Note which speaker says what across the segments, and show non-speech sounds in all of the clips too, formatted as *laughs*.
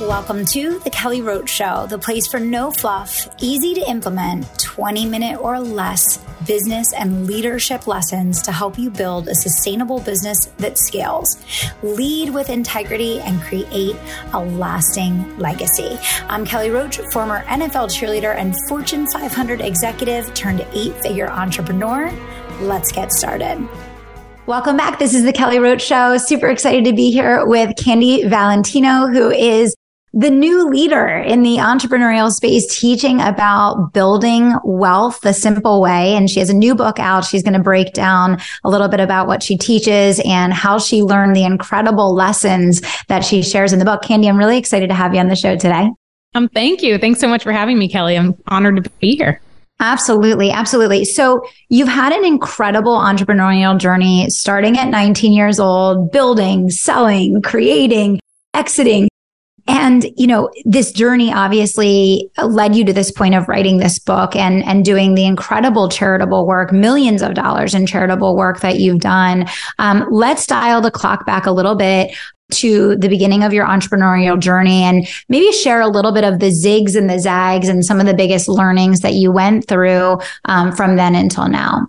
Speaker 1: Welcome to The Kelly Roach Show, the place for no fluff, easy to implement, 20 minute or less business and leadership lessons to help you build a sustainable business that scales. Lead with integrity and create a lasting legacy. I'm Kelly Roach, former NFL cheerleader and Fortune 500 executive turned eight figure entrepreneur. Let's get started. Welcome back. This is the Kelly Roach Show. Super excited to be here with Candy Valentino, who is the new leader in the entrepreneurial space teaching about building wealth the simple way. And she has a new book out. She's going to break down a little bit about what she teaches and how she learned the incredible lessons that she shares in the book. Candy, I'm really excited to have you on the show today.
Speaker 2: Um, thank you. Thanks so much for having me, Kelly. I'm honored to be here.
Speaker 1: Absolutely. Absolutely. So you've had an incredible entrepreneurial journey starting at 19 years old, building, selling, creating, exiting. And, you know, this journey obviously led you to this point of writing this book and, and doing the incredible charitable work, millions of dollars in charitable work that you've done. Um, let's dial the clock back a little bit to the beginning of your entrepreneurial journey and maybe share a little bit of the zigs and the zags and some of the biggest learnings that you went through um, from then until now.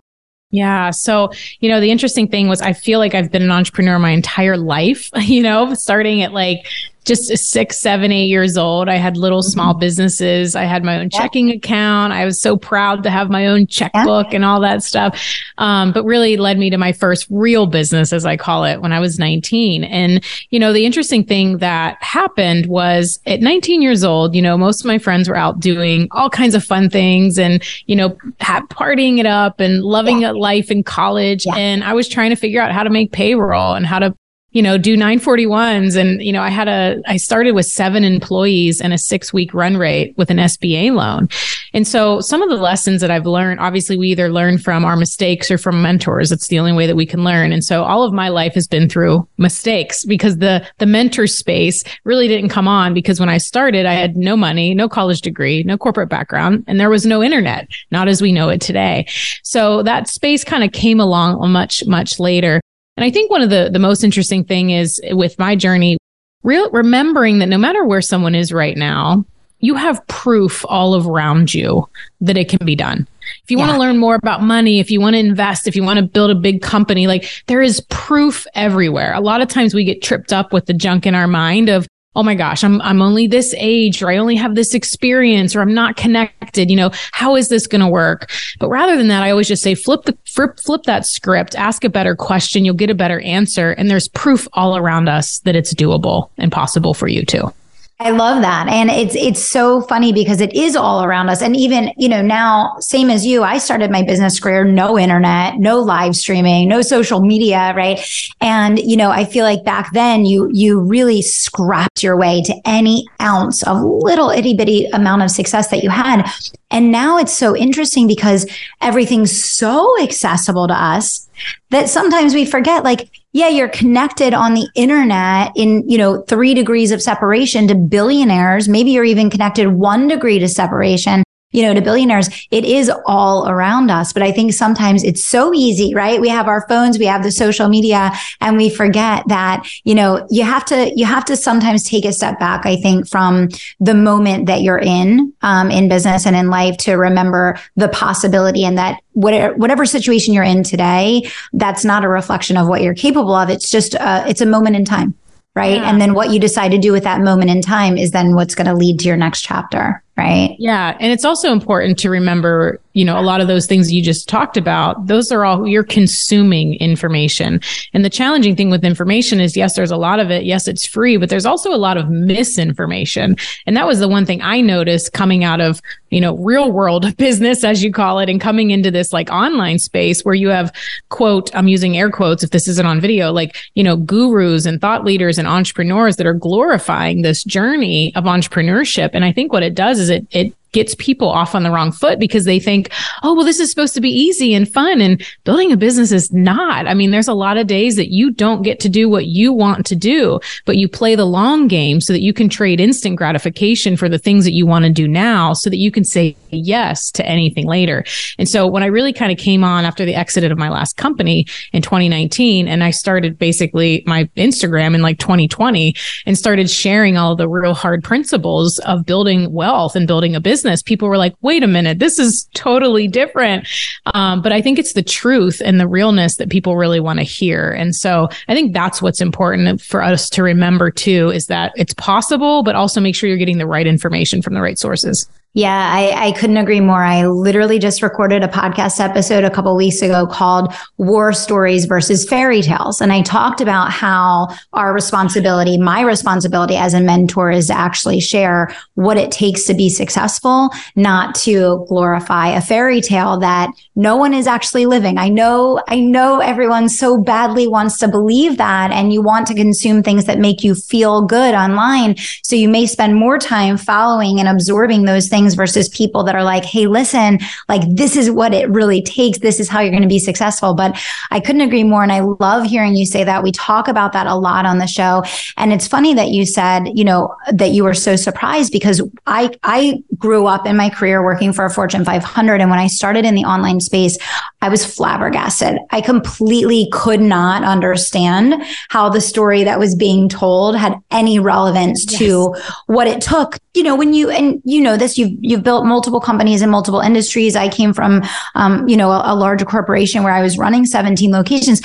Speaker 2: Yeah. So, you know, the interesting thing was I feel like I've been an entrepreneur my entire life, *laughs* you know, starting at like just six, seven, eight years old. I had little mm-hmm. small businesses. I had my own yeah. checking account. I was so proud to have my own checkbook yeah. and all that stuff. Um, but really led me to my first real business, as I call it, when I was 19. And, you know, the interesting thing that happened was at 19 years old, you know, most of my friends were out doing all kinds of fun things and, you know, partying it up and loving yeah. life in college. And I was trying to figure out how to make payroll and how to you know, do 941s. And, you know, I had a, I started with seven employees and a six week run rate with an SBA loan. And so some of the lessons that I've learned, obviously we either learn from our mistakes or from mentors. It's the only way that we can learn. And so all of my life has been through mistakes because the, the mentor space really didn't come on because when I started, I had no money, no college degree, no corporate background, and there was no internet, not as we know it today. So that space kind of came along much, much later. And I think one of the, the most interesting thing is with my journey, real remembering that no matter where someone is right now, you have proof all around you that it can be done. If you yeah. want to learn more about money, if you want to invest, if you want to build a big company, like there is proof everywhere. A lot of times we get tripped up with the junk in our mind of, oh my gosh, I'm, I'm only this age or I only have this experience or I'm not connected. You know, how is this going to work? But rather than that, I always just say flip the, flip, flip that script, ask a better question. You'll get a better answer. And there's proof all around us that it's doable and possible for you too.
Speaker 1: I love that. And it's it's so funny because it is all around us. And even, you know, now same as you, I started my business career no internet, no live streaming, no social media, right? And, you know, I feel like back then you you really scrapped your way to any ounce of little itty bitty amount of success that you had. And now it's so interesting because everything's so accessible to us that sometimes we forget like yeah you're connected on the internet in you know 3 degrees of separation to billionaires. Maybe you're even connected 1 degree to separation you know, to billionaires, it is all around us. But I think sometimes it's so easy, right? We have our phones, we have the social media, and we forget that, you know, you have to, you have to sometimes take a step back, I think, from the moment that you're in, um, in business and in life to remember the possibility and that whatever, whatever situation you're in today, that's not a reflection of what you're capable of. It's just, uh, it's a moment in time. Right. Yeah. And then what you decide to do with that moment in time is then what's going to lead to your next chapter right?
Speaker 2: Yeah. And it's also important to remember, you know, a lot of those things you just talked about, those are all you're consuming information. And the challenging thing with information is yes, there's a lot of it. Yes, it's free, but there's also a lot of misinformation. And that was the one thing I noticed coming out of, you know, real world *laughs* business, as you call it, and coming into this like online space where you have quote, I'm using air quotes if this isn't on video, like, you know, gurus and thought leaders and entrepreneurs that are glorifying this journey of entrepreneurship. And I think what it does is it, it gets people off on the wrong foot because they think, oh, well, this is supposed to be easy and fun. And building a business is not. I mean, there's a lot of days that you don't get to do what you want to do, but you play the long game so that you can trade instant gratification for the things that you want to do now so that you can say yes to anything later. And so when I really kind of came on after the exit of my last company in 2019 and I started basically my Instagram in like 2020 and started sharing all the real hard principles of building wealth and building a business, people were like, wait a minute, this is totally different. Um, but I think it's the truth and the realness that people really want to hear. And so I think that's what's important for us to remember too, is that it's possible, but also make sure you're getting the right information from the right sources.
Speaker 1: Yeah, I, I couldn't agree more. I literally just recorded a podcast episode a couple weeks ago called War Stories versus Fairy Tales. And I talked about how our responsibility, my responsibility as a mentor is to actually share what it takes to be successful, not to glorify a fairy tale that no one is actually living. I know, I know everyone so badly wants to believe that and you want to consume things that make you feel good online. So you may spend more time following and absorbing those things things versus people that are like, Hey, listen, like this is what it really takes. This is how you're going to be successful. But I couldn't agree more. And I love hearing you say that. We talk about that a lot on the show. And it's funny that you said, you know, that you were so surprised because I, I grew up in my career working for a Fortune 500. And when I started in the online space, I was flabbergasted. I completely could not understand how the story that was being told had any relevance yes. to what it took. You know, when you, and you know this, you've, you've built multiple companies in multiple industries. I came from, um, you know, a, a large corporation where I was running 17 locations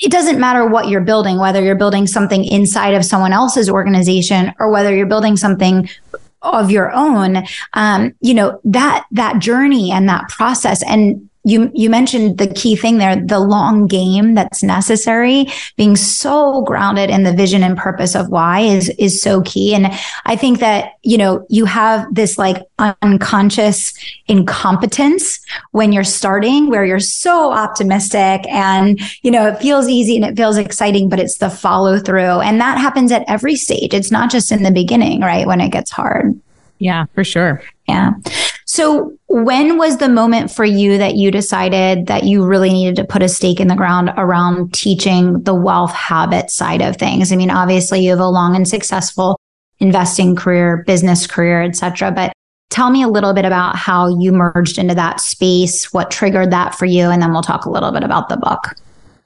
Speaker 1: it doesn't matter what you're building, whether you're building something inside of someone else's organization or whether you're building something of your own. Um, you know, that, that journey and that process and you you mentioned the key thing there the long game that's necessary. Being so grounded in the vision and purpose of why is is so key. And i think that you know you have this like unconscious incompetence when you're starting where you're so optimistic and you know it feels easy and it feels exciting but it's the follow through and that happens at every stage. It's not just in the beginning right when it gets hard.
Speaker 2: Yeah for sure.
Speaker 1: Yeah so, when was the moment for you that you decided that you really needed to put a stake in the ground around teaching the wealth habit side of things? I mean, obviously, you have a long and successful investing career, business career, etc. But tell me a little bit about how you merged into that space, what triggered that for you, and then we'll talk a little bit about the book.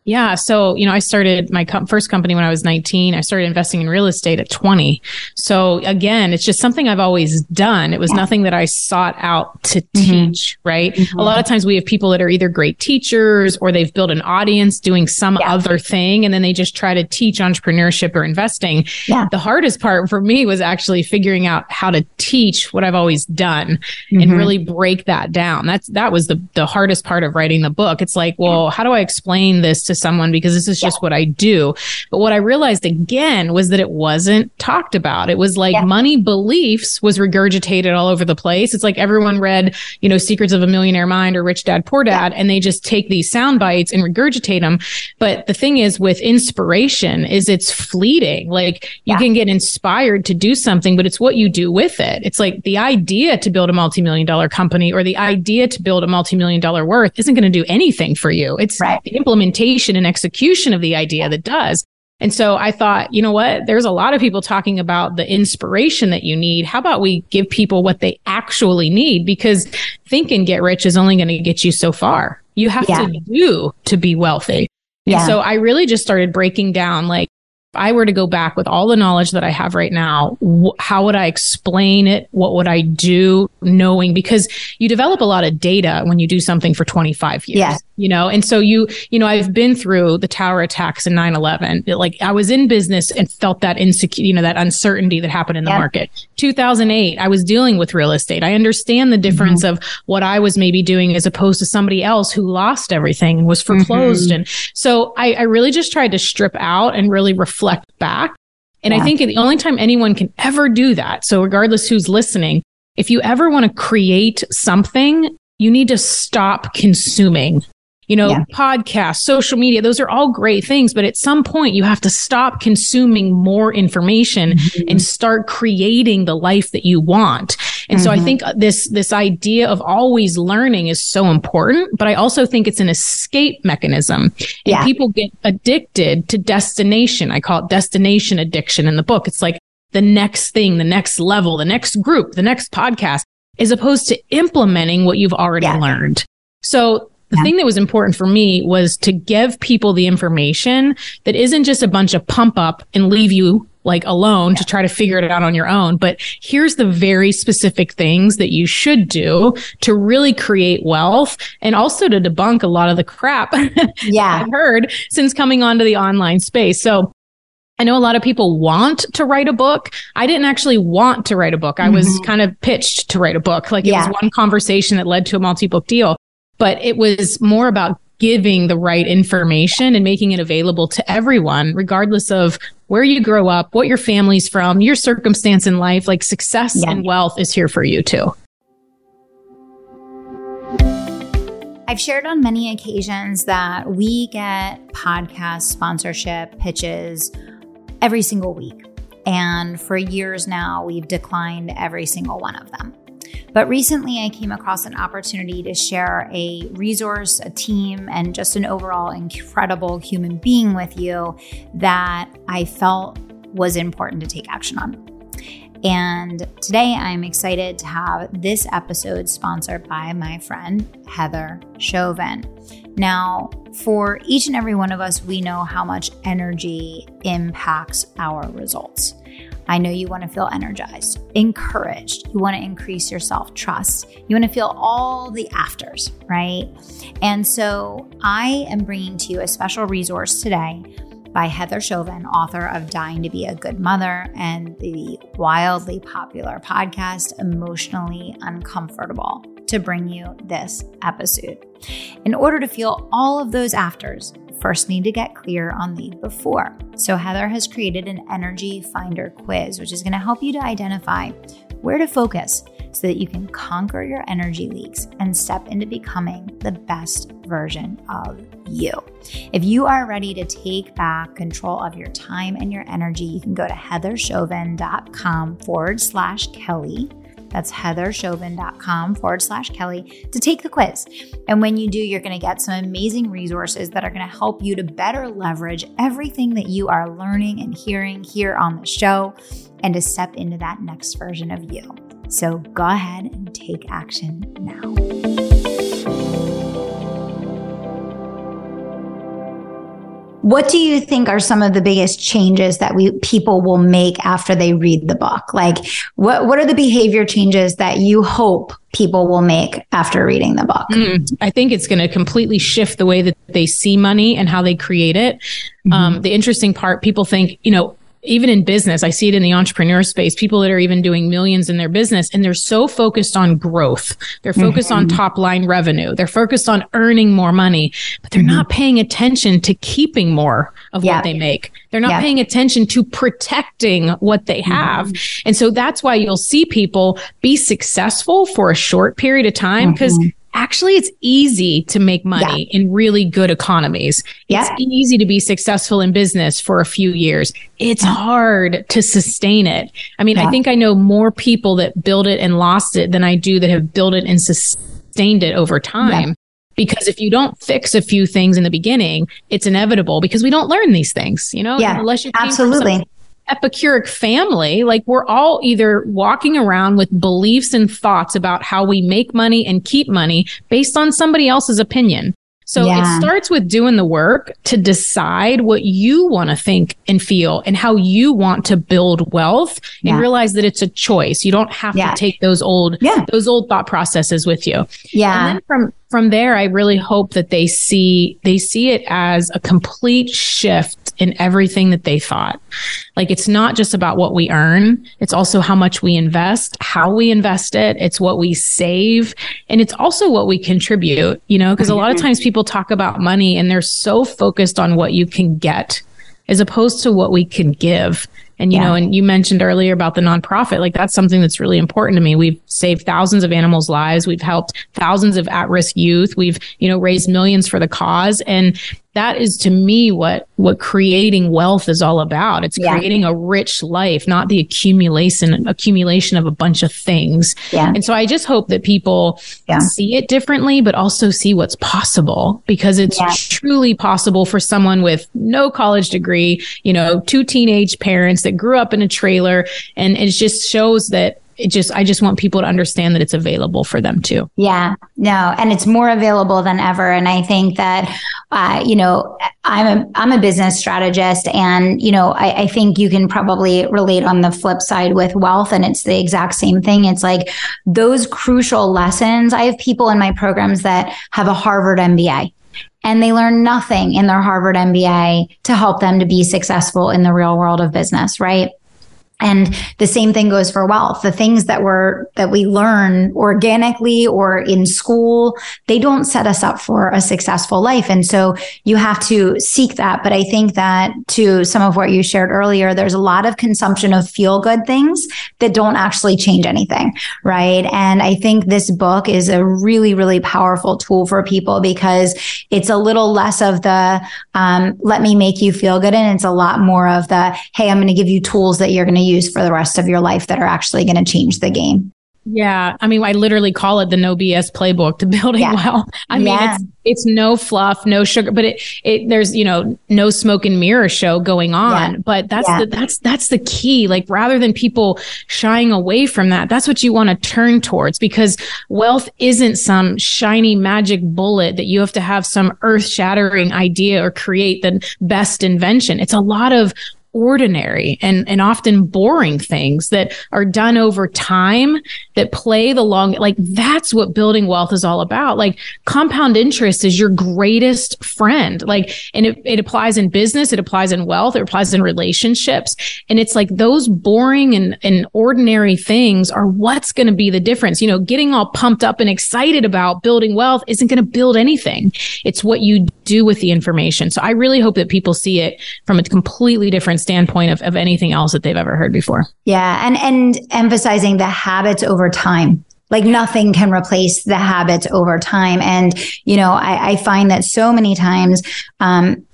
Speaker 2: Yeah. So, you know, I started my com- first company when I was 19. I started investing in real estate at 20. So again, it's just something I've always done. It was yeah. nothing that I sought out to mm-hmm. teach, right? Mm-hmm. A lot of times we have people that are either great teachers or they've built an audience doing some yeah. other thing and then they just try to teach entrepreneurship or investing. Yeah. The hardest part for me was actually figuring out how to teach what I've always done mm-hmm. and really break that down. That's, that was the, the hardest part of writing the book. It's like, well, how do I explain this to someone because this is just yeah. what I do. But what I realized again was that it wasn't talked about. It was like yeah. money beliefs was regurgitated all over the place. It's like everyone read, you know, Secrets of a Millionaire Mind or Rich Dad Poor Dad, yeah. and they just take these sound bites and regurgitate them. But the thing is with inspiration is it's fleeting. Like you can get inspired to do something, but it's what you do with it. It's like the idea to build a multi-million dollar company or the idea to build a multi-million dollar worth isn't going to do anything for you. It's right. the implementation and execution of the idea that does. And so I thought, you know what? There's a lot of people talking about the inspiration that you need. How about we give people what they actually need? Because think and get rich is only going to get you so far. You have yeah. to do to be wealthy. Yeah. And so I really just started breaking down like, if I were to go back with all the knowledge that I have right now, wh- how would I explain it? What would I do knowing? Because you develop a lot of data when you do something for 25 years. Yeah you know and so you you know i've been through the tower attacks and 9-11 like i was in business and felt that insecure you know that uncertainty that happened in the yep. market 2008 i was dealing with real estate i understand the difference mm-hmm. of what i was maybe doing as opposed to somebody else who lost everything and was foreclosed mm-hmm. and so I, I really just tried to strip out and really reflect back and yeah. i think the only time anyone can ever do that so regardless who's listening if you ever want to create something you need to stop consuming you know, yeah. podcasts, social media, those are all great things. But at some point, you have to stop consuming more information mm-hmm. and start creating the life that you want. And mm-hmm. so I mm-hmm. think this, this idea of always learning is so important, but I also think it's an escape mechanism. And yeah. people get addicted to destination. I call it destination addiction in the book. It's like the next thing, the next level, the next group, the next podcast, as opposed to implementing what you've already yeah. learned. So the yeah. thing that was important for me was to give people the information that isn't just a bunch of pump up and leave you like alone yeah. to try to figure it out on your own. But here's the very specific things that you should do to really create wealth and also to debunk a lot of the crap *laughs* yeah. I've heard since coming onto the online space. So I know a lot of people want to write a book. I didn't actually want to write a book. I mm-hmm. was kind of pitched to write a book. Like it yeah. was one conversation that led to a multi book deal, but it was more about giving the right information and making it available to everyone, regardless of where you grow up, what your family's from, your circumstance in life. Like success yeah. and wealth is here for you too.
Speaker 1: I've shared on many occasions that we get podcast sponsorship pitches every single week. And for years now, we've declined every single one of them. But recently, I came across an opportunity to share a resource, a team, and just an overall incredible human being with you that I felt was important to take action on. And today I'm excited to have this episode sponsored by my friend Heather Chauvin. Now, for each and every one of us, we know how much energy impacts our results. I know you want to feel energized, encouraged. You want to increase your self trust. You want to feel all the afters, right? And so I am bringing to you a special resource today by Heather Chauvin, author of Dying to Be a Good Mother and the wildly popular podcast, Emotionally Uncomfortable, to bring you this episode. In order to feel all of those afters, first need to get clear on the before. So, Heather has created an energy finder quiz, which is going to help you to identify where to focus so that you can conquer your energy leaks and step into becoming the best version of you. If you are ready to take back control of your time and your energy, you can go to heatherchauvin.com forward slash Kelly. That's heatherchauvin.com forward slash Kelly to take the quiz. And when you do, you're going to get some amazing resources that are going to help you to better leverage everything that you are learning and hearing here on the show and to step into that next version of you. So go ahead and take action now. What do you think are some of the biggest changes that we people will make after they read the book? Like what what are the behavior changes that you hope people will make after reading the book?
Speaker 2: Mm, I think it's going to completely shift the way that they see money and how they create it. Mm-hmm. Um, the interesting part, people think, you know, even in business, I see it in the entrepreneur space, people that are even doing millions in their business and they're so focused on growth. They're focused mm-hmm. on top line revenue. They're focused on earning more money, but they're mm-hmm. not paying attention to keeping more of yeah. what they make. They're not yeah. paying attention to protecting what they mm-hmm. have. Mm-hmm. And so that's why you'll see people be successful for a short period of time because mm-hmm actually it's easy to make money yeah. in really good economies. Yeah. It's easy to be successful in business for a few years. It's yeah. hard to sustain it. I mean, yeah. I think I know more people that build it and lost it than I do that have built it and sustained it over time. Because if you don't fix a few things in the beginning, it's inevitable because we don't learn these things, you know,
Speaker 1: yeah, unless you absolutely
Speaker 2: epicuric family, like we're all either walking around with beliefs and thoughts about how we make money and keep money based on somebody else's opinion. So yeah. it starts with doing the work to decide what you want to think and feel and how you want to build wealth yeah. and realize that it's a choice. You don't have yeah. to take those old, those old thought processes with you.
Speaker 1: Yeah. And
Speaker 2: then from, from there, I really hope that they see, they see it as a complete shift in everything that they thought. Like it's not just about what we earn. It's also how much we invest, how we invest it. It's what we save. And it's also what we contribute, you know, because a lot of mm-hmm. times people talk about money and they're so focused on what you can get as opposed to what we can give. And, you yeah. know, and you mentioned earlier about the nonprofit, like that's something that's really important to me. We've saved thousands of animals' lives. We've helped thousands of at risk youth. We've, you know, raised millions for the cause. And that is to me what what creating wealth is all about. It's
Speaker 1: Yeah.
Speaker 2: creating a rich life, not the accumulation accumulation of a bunch of things.
Speaker 1: Yeah.
Speaker 2: And so I just hope that people
Speaker 1: Yeah.
Speaker 2: see it differently, but also see what's possible because it's
Speaker 1: Yeah.
Speaker 2: truly possible for someone with no college degree, you know, two teenage parents that grew up in a trailer. And it just shows that it just, I just want people to understand that it's available for them too.
Speaker 1: Yeah, no, and it's more available than ever. And I think that, uh, you know, I'm a I'm a business strategist, and you know, I, I think you can probably relate on the flip side with wealth, and it's the exact same thing. It's like those crucial lessons. I have people in my programs that have a Harvard MBA. And they learn nothing in their Harvard MBA to help them to be successful in the real world of business, right? And the same thing goes for wealth. The things that we're, that we learn organically or in school, they don't set us up for a successful life. And so you have to seek that. But I think that to some of what you shared earlier, there's a lot of consumption of feel good things that don't actually change anything. Right. And I think this book is a really, really powerful tool for people because it's a little less of the, um, let me make you feel good. And it's a lot more of the, hey, I'm going to give you tools that you're going to use for the rest of your life that are actually going to change the game.
Speaker 2: Yeah. I mean, I literally call it the no BS playbook to *laughs* building
Speaker 1: Yeah.
Speaker 2: wealth. I mean,
Speaker 1: Yeah.
Speaker 2: it's, it's no fluff, no sugar, but it, it, there's, you know, no smoke and mirror show going on,
Speaker 1: Yeah.
Speaker 2: but that's the, that's, that's the key. Like rather than people shying away from that, that's what you want to turn towards because wealth isn't some shiny magic bullet that you have to have some earth shattering idea or create the best invention. It's a lot of ordinary and, and often boring things that are done over time that play the long like that's what building wealth is all about. Like compound interest is your greatest friend. Like and it, it applies in business it applies in wealth it applies in relationships. And it's like those boring and, and ordinary things are what's going to be the difference. You know getting all pumped up and excited about building wealth isn't going to build anything. It's what you do with the information so i really hope that people see it from a completely different standpoint of, of anything else that they've ever heard before
Speaker 1: Yeah. And, and emphasizing the habits over time. Like nothing can replace the habits over time. And, you know, I, I find that so many times, um,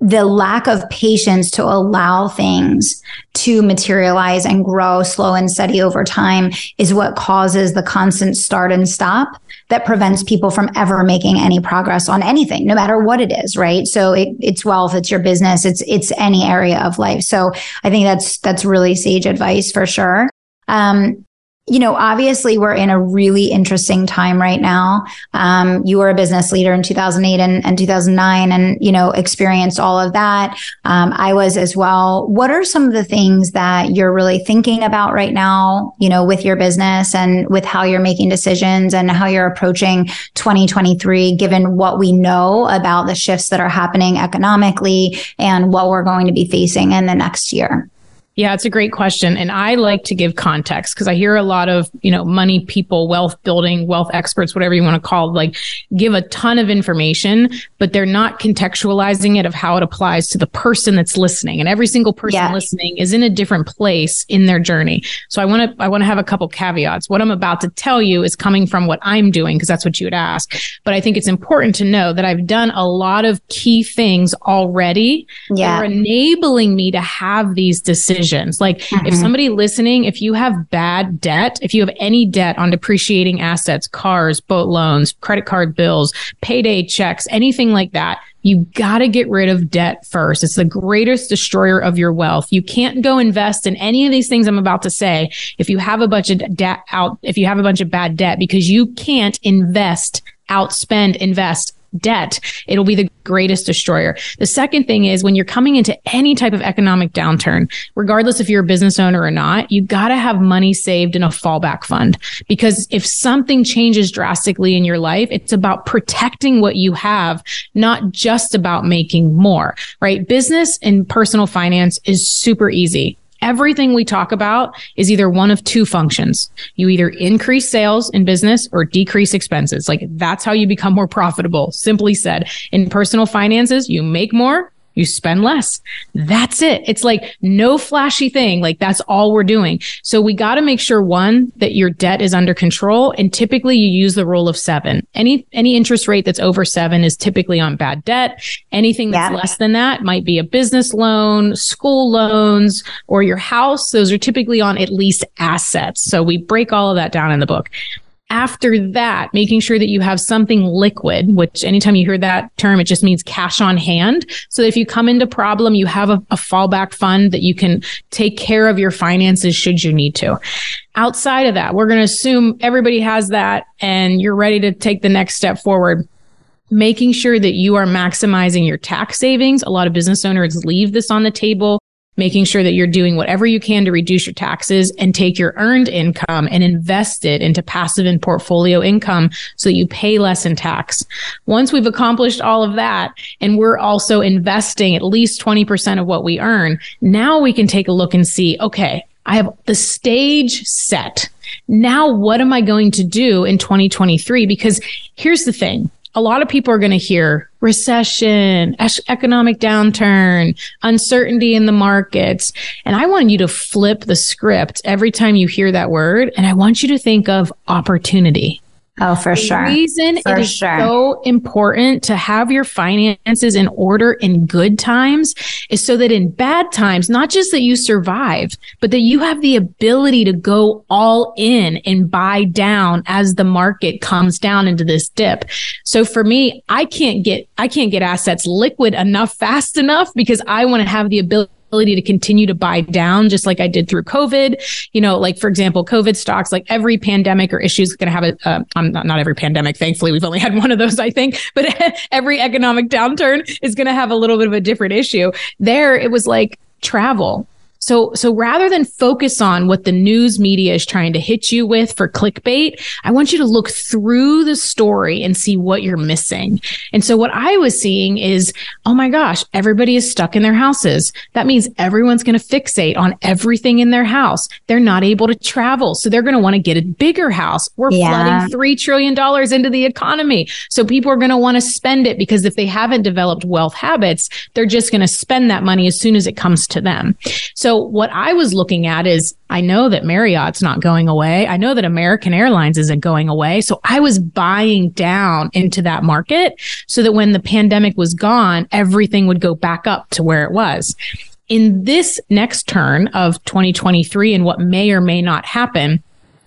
Speaker 1: the lack of patience to allow things to materialize and grow slow and steady over time is what causes the constant start and stop that prevents people from ever making any progress on anything, no matter what it is, right? So it, it's wealth, it's your business, it's it's any area of life. So I think that's that's really sage advice for sure. Um, you know, obviously we're in a really interesting time right now. Um, you were a business leader in 2008 and, and 2009 and, you know, experienced all of that. Um, I was as well. What are some of the things that you're really thinking about right now, you know, with your business and with how you're making decisions and how you're approaching 2023, given what we know about the shifts that are happening economically and what we're going to be facing in the next year?
Speaker 2: Yeah, it's a great question. And I like to give context because I hear a lot of, you know, money people, wealth building, wealth experts, whatever you want to call it, like give a ton of information, but they're not contextualizing it of how it applies to the person that's listening. And every single person listening is in a different place in their journey. So I want to, I want to have a couple caveats. What I'm about to tell you is coming from what I'm doing because that's what you would ask. But I think it's important to know that I've done a lot of key things already
Speaker 1: Yeah.
Speaker 2: are enabling me to have these decisions. Like if
Speaker 1: Mhm.
Speaker 2: somebody listening, if you have bad debt, if you have any debt on depreciating assets, cars, boat loans, credit card bills, payday checks, anything like that, you got to get rid of debt first. It's the greatest destroyer of your wealth. You can't go invest in any of these things I'm about to say if you have a bunch of debt out, if you have a bunch of bad debt, because you can't invest, outspend, invest debt, it'll be the greatest destroyer. The second thing is when you're coming into any type of economic downturn, regardless if you're a business owner or not, you got to have money saved in a fallback fund because if something changes drastically in your life, it's about protecting what you have, not just about making more, right? Business and personal finance is super easy. Everything we talk about is either one of two functions. You either increase sales in business or decrease expenses. Like that's how you become more profitable. Simply said, in personal finances, you make more you spend less. That's it. It's like no flashy thing. Like that's all we're doing. So we got to make sure one that your debt is under control. And typically you use the rule of seven. Any, any interest rate that's over seven is typically on bad debt. Anything that's yeah. less than that might be a business loan, school loans, or your house. Those are typically on at least assets. So we break all of that down in the book after that, making sure that you have something liquid, which anytime you hear that term, it just means cash on hand. So if you come into problem, you have a, a fallback fund that you can take care of your finances should you need to. Outside of that, we're going to assume everybody has that and you're ready to take the next step forward making sure that you are maximizing your tax savings. A lot of business owners leave this on the table making sure that you're doing whatever you can to reduce your taxes and take your earned income and invest it into passive and portfolio income so that you pay less in tax. Once we've accomplished all of that and we're also investing at least 20% of what we earn, now we can take a look and see, okay, I have the stage set. Now, what am I going to do in 2023? Because here's the thing a lot of people are going to hear recession, economic downturn, uncertainty in the markets. And I want you to flip the script every time you hear that word. And I want you to think of opportunity.
Speaker 1: Oh, for
Speaker 2: the
Speaker 1: sure.
Speaker 2: reason for it is sure. so important to have your finances in order in good times is so that in bad times, not just that you survive, but that you have the ability to go all in and buy down as the market comes down into this dip. So for me, I can't get, I can't get assets liquid enough fast enough because I want to have the ability ability to continue to buy down, just like I did through COVID. You know, like for example, COVID stocks, like every pandemic or issue is going to have a, uh, um, not, not every pandemic. Thankfully, we've only *laughs* had one of those, I think, but *laughs* every economic downturn is going to have a little bit of a different issue. There, it was like travel so, so rather than focus on what the news media is trying to hit you with for clickbait, I want you to look through the story and see what you're missing. And so what I was seeing is, oh my gosh, everybody is stuck in their houses. That means everyone's going to fixate on everything in their house. They're not able to travel. So they're going to want to get a bigger house. We're yeah. flooding $3 trillion into the economy. So people are going to want to spend it because if they haven't developed wealth habits, they're just going to spend that money as soon as it comes to them. So what I was looking at is I know that Marriott's not going away. I know that American Airlines isn't going away. So I was buying down into that market so that when the pandemic was gone, everything would go back up to where it was. In this next turn of 2023 and what may or may not happen,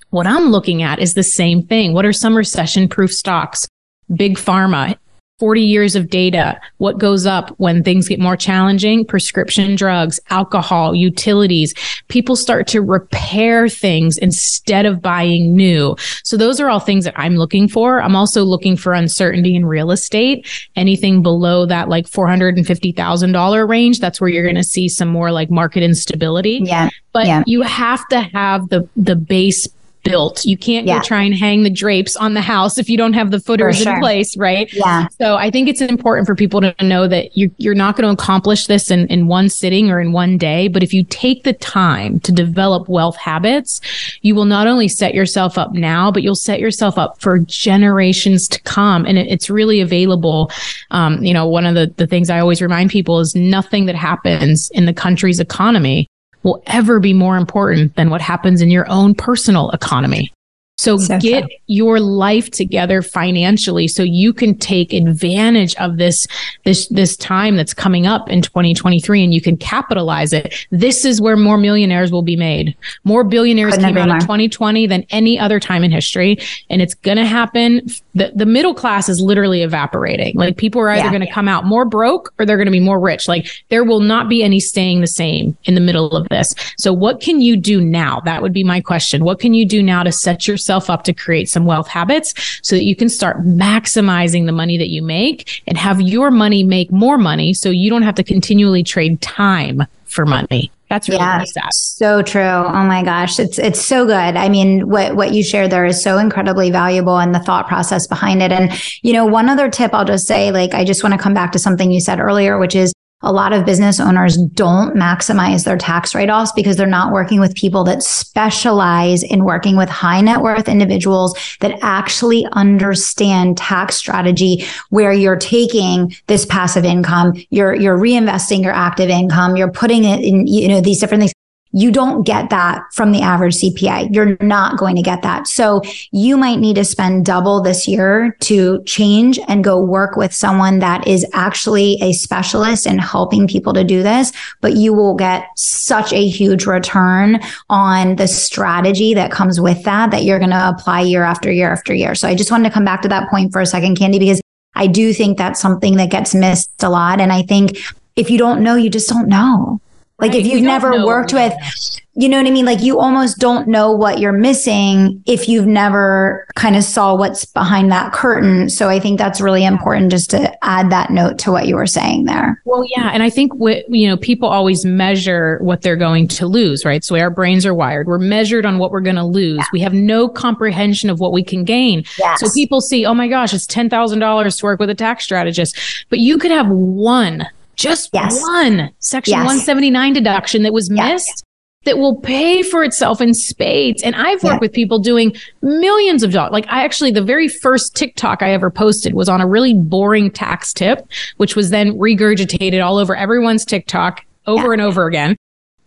Speaker 2: what I'm looking at is the same thing. What are some recession proof stocks? Big pharma, 40 years of data. What goes up when things get more challenging? Prescription drugs, alcohol, utilities. People start to repair things instead of buying new. So those are all things that I'm looking for. I'm also looking for uncertainty in real estate. Anything below that like $450,000 range, that's where you're going to see some more like market instability.
Speaker 1: Yeah.
Speaker 2: But
Speaker 1: yeah.
Speaker 2: you have to have the the base built. You can't yeah. go try and hang the drapes on the house if you don't have the footers sure. in place, right?
Speaker 1: Yeah.
Speaker 2: So I think it's important for people to know that you're, you're not going to accomplish this in, in one sitting or in one day. But if you take the time to develop wealth habits, you will not only set yourself up now, but you'll set yourself up for generations to come. And it, it's really available. Um, you know, one of the, the things I always remind people is nothing that happens in the country's economy will ever be more important than what happens in your own personal economy. So, so get your life together financially so you can take advantage of this, this, this time that's coming up in 2023 and you can capitalize it. This is where more millionaires will be made. More billionaires Couldn't came out in 2020 than any other time in history. And it's going to happen. The, the middle class is literally evaporating. Like people are either yeah. going to come out more broke or they're going to be more rich. Like there will not be any staying the same in the middle of this. So what can you do now? That would be my question. What can you do now to set yourself yourself up to create some wealth habits so that you can start maximizing the money that you make and have your money make more money so you don't have to continually trade time for money. That's really yeah, sad.
Speaker 1: So true. Oh my gosh. It's it's so good. I mean, what what you shared there is so incredibly valuable and the thought process behind it. And, you know, one other tip I'll just say, like, I just want to come back to something you said earlier, which is a lot of business owners don't maximize their tax write offs because they're not working with people that specialize in working with high net worth individuals that actually understand tax strategy where you're taking this passive income, you're, you're reinvesting your active income, you're putting it in, you know, these different things. You don't get that from the average CPA. You're not going to get that. So you might need to spend double this year to change and go work with someone that is actually a specialist in helping people to do this, but you will get such a huge return on the strategy that comes with that, that you're going to apply year after year after year. So I just wanted to come back to that point for a second, Candy, because I do think that's something that gets missed a lot. And I think if you don't know, you just don't know. Like right. if you've never worked with, you know what I mean? Like you almost don't know what you're missing if you've never kind of saw what's behind that curtain. So I think that's really important just to add that note to what you were saying there.
Speaker 2: Well, yeah. And I think what, you know, people always measure what they're going to lose, right? So our brains are wired. We're measured on what we're going to lose. Yeah. We have no comprehension of what we can gain. Yes. So people see, oh my gosh, it's $10,000 to work with a tax strategist, but you could have one just yes. one section yes. 179 deduction that was missed that will pay for itself in spades. And I've worked yeah. with people doing millions of dollars. Like I actually, the very first TikTok I ever posted was on a really boring tax tip, which was then regurgitated all over everyone's TikTok over and over again.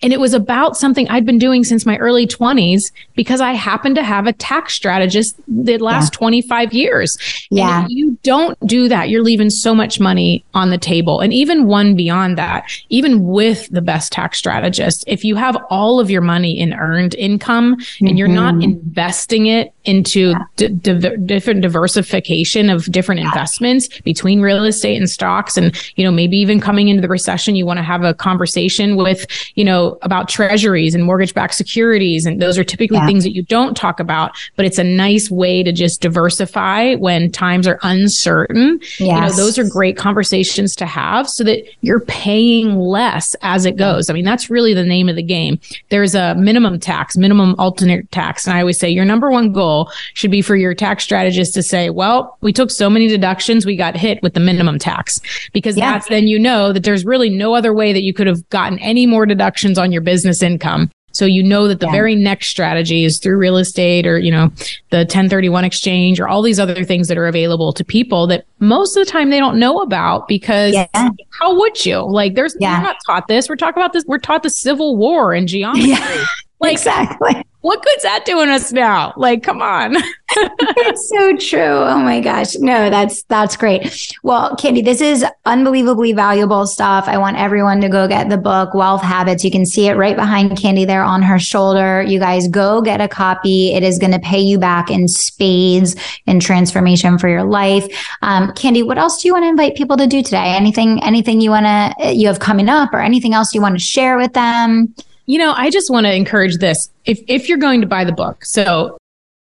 Speaker 2: And it was about something I'd been doing since my early 20s because I happened to have a tax strategist the last yeah. 25 years. Yeah. You don't do that, you're leaving so much money on the table. And even one beyond that, even with the best tax strategist, if you have all of your money in earned income mm-hmm. and you're not mm-hmm. investing it into yeah. d- d- different diversification of different yeah. investments between real estate and stocks, and, you know, maybe even coming into the recession, you want to have a conversation with, you know, about treasuries and mortgage backed securities. And those are typically yeah. things that you don't talk about, but it's a nice way to just diversify when times are uncertain. Yes. You know, those are great conversations to have so that you're paying less as it goes. I mean, that's really the name of the game. There's a minimum tax, minimum alternate tax. And I always say your number one goal should be for your tax strategist to say, well, we took so many deductions, we got hit with the minimum tax because yeah. that's then you know that there's really no other way that you could have gotten any more deductions on your business income. So you know that the yeah. very next strategy is through real estate or, you know, the 1031 exchange or all these other things that are available to people that most of the time they don't know about because yeah. how would you? Like there's, yeah. we're not taught this. We're talking about this. We're taught the Civil War and geometry. Yeah. *laughs*
Speaker 1: Like, exactly
Speaker 2: what good's that doing us now? Like, come on. *laughs*
Speaker 1: it's so true. Oh my gosh. No, that's that's great. Well, Candy, this is unbelievably valuable stuff. I want everyone to go get the book, Wealth Habits. You can see it right behind Candy there on her shoulder. You guys go get a copy. It is going to pay you back in spades in transformation for your life. Um, Candy, what else do you want to invite people to do today? Anything, anything you want to, you have coming up or anything else you want to share with them?
Speaker 2: You know, I just want to encourage this. If if you're going to buy the book, so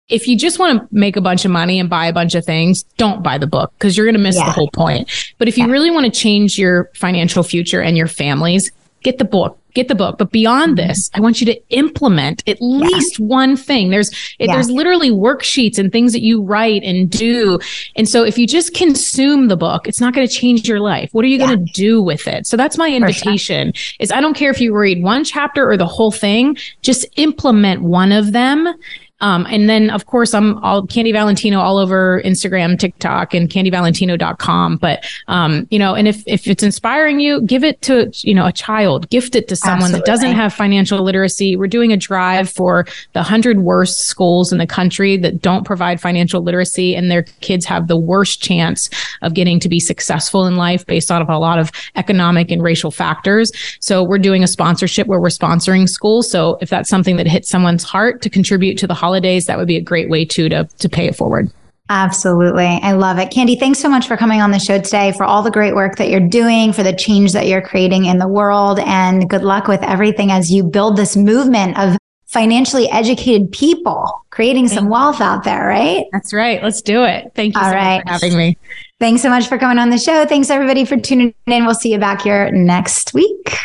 Speaker 2: if you just want to make a bunch of money and buy a bunch of things, don't buy the book because you're going to miss yeah. the whole point. But if you yeah. really want to change your financial future and your families, get the book get the book. But beyond mm-hmm. this, I want you to implement at yeah. least one thing. There's there's literally worksheets and things that you write and do. And so if you just consume the book, it's not going to change your life. What are you going to do with it? So that's my invitation sure. is I don't care if you read one chapter or the whole thing, just implement one of them um, and then of course I'm all Candy Valentino all over Instagram, TikTok and candyvalentino.com. But, um, you know, and if, if it's inspiring you, give it to, you know, a child, gift it to someone Absolutely. that doesn't have financial literacy. We're doing a drive for the hundred worst schools in the country that don't provide financial literacy and their kids have the worst chance of getting to be successful in life based on a lot of economic and racial factors. So we're doing a sponsorship where we're sponsoring schools. So if that's something that hits someone's heart to contribute to the holidays, that would be a great way too to to pay it forward.
Speaker 1: Absolutely. I love it. Candy, thanks so much for coming on the show today, for all the great work that you're doing, for the change that you're creating in the world. And good luck with everything as you build this movement of financially educated people, creating some wealth out there, right?
Speaker 2: That's right. Let's do it. Thank you all so right. for having me.
Speaker 1: Thanks so much for coming on the show. Thanks everybody for tuning in. We'll see you back here next week.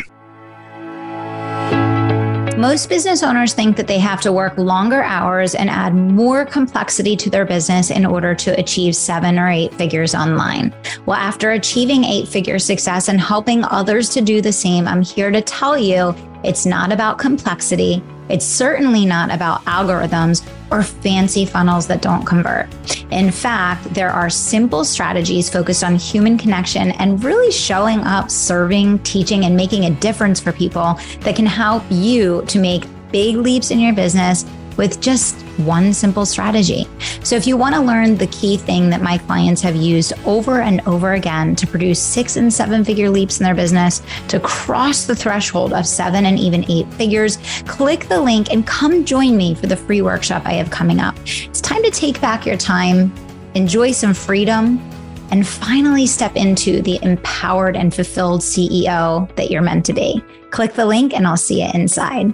Speaker 1: Most business owners think that they have to work longer hours and add more complexity to their business in order to achieve seven or eight figures online. Well, after achieving eight figure success and helping others to do the same, I'm here to tell you it's not about complexity. It's certainly not about algorithms or fancy funnels that don't convert. In fact, there are simple strategies focused on human connection and really showing up, serving, teaching, and making a difference for people that can help you to make big leaps in your business with just one simple strategy. So, if you want to learn the key thing that my clients have used over and over again to produce six and seven figure leaps in their business, to cross the threshold of seven and even eight figures, click the link and come join me for the free workshop I have coming up. It's time to take back your time, enjoy some freedom, and finally step into the empowered and fulfilled CEO that you're meant to be. Click the link and I'll see you inside.